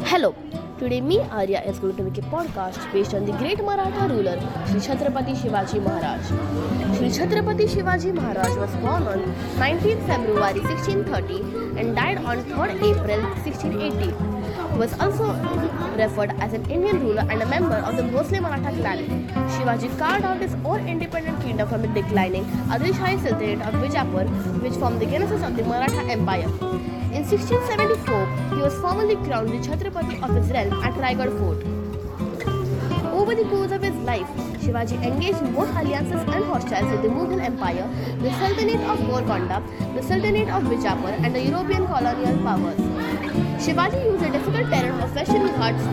Hello. Today me Arya is going to make a podcast based on the great Maratha ruler Sri Chhatrapati Shivaji Maharaj. Sri Chhatrapati Shivaji Maharaj was born on 19th February 1630 and died on 3rd April 1680. He was also referred as an Indian ruler and a member of the Bhosle Maratha clan. Shivaji carved out his own independent kingdom from the declining Adilshahi Sultanate of Bijapur, which formed the genesis of the Maratha Empire. In 1674, he was formally crowned the Chhatrapati of his realm at Raigad Fort. Over the course of his life, Shivaji engaged in both alliances and hostiles with the Mughal Empire, the Sultanate of Golconda, the Sultanate of Bijapur, and the European colonial powers. Shivaji used the difficult terrain of Western Ghats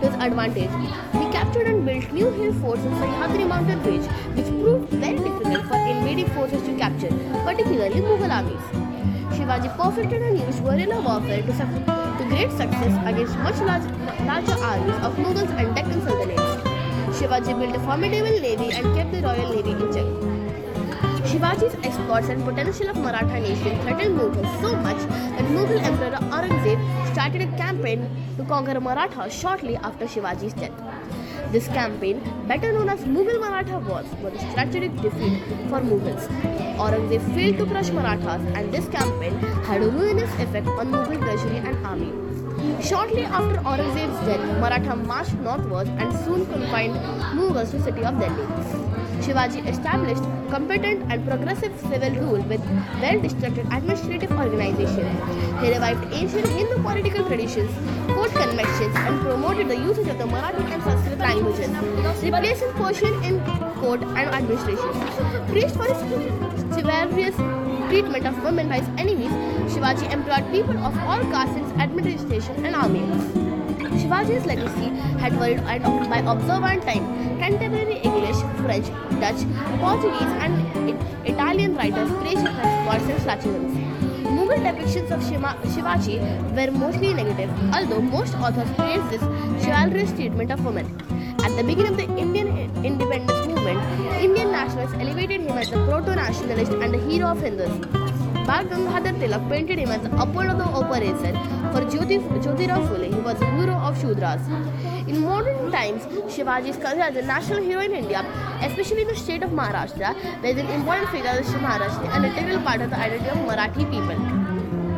to his advantage. He captured and built new hill forts in Sahyadri mountain range, which proved very difficult for invading forces to capture, particularly Mughal armies. Shivaji perfected and used guerrilla warfare to, to great success against much large, larger armies of Mughals and Deccan Sultanates. Shivaji built a formidable navy and kept the royal navy in check. Shivaji's exploits and potential of Maratha nation threatened Mughals so much that Mughal Emperor Aurangzeb started a campaign to conquer Maratha shortly after Shivaji's death. This campaign, better known as Mughal Maratha Wars, was a strategic defeat for Mughals. Aurangzeb failed to crush Marathas and this campaign had a ruinous effect on Mughal treasury and army. Shortly after Aurangzeb's death, Maratha marched northwards and soon confined Mughals to the city of Delhi. Shivaji established competent and progressive civil rule with well-structured administrative organization. He revived ancient Hindu political traditions, court conventions, and promoted the usage of the Marathi and Sanskrit languages, replacing Persian in court and administration. Praised for his chivalrous treatment of women by his enemies, Shivaji employed people of all castes in administration and army. Shivaji's legacy had varied by observant time. Contemporary English, French, Dutch, Portuguese, and Italian writers praised his exploits and flatulence. Mughal depictions of Shima- Shivaji were mostly negative, although most authors praised this chivalrous treatment of women. At the beginning of the Indian independence movement, Indian nationalists elevated him as a proto-nationalist and a hero of Hindus. Bal Gangadhar Tilak painted him as the Apollo the operator. For Jyoti, Jyotirao Phule, he was a hero of Shudras. In modern times, Shivaji is considered as a national hero in India, especially in the state of Maharashtra, where he is an important figure of Maharashtra and an integral part of the identity of Marathi people.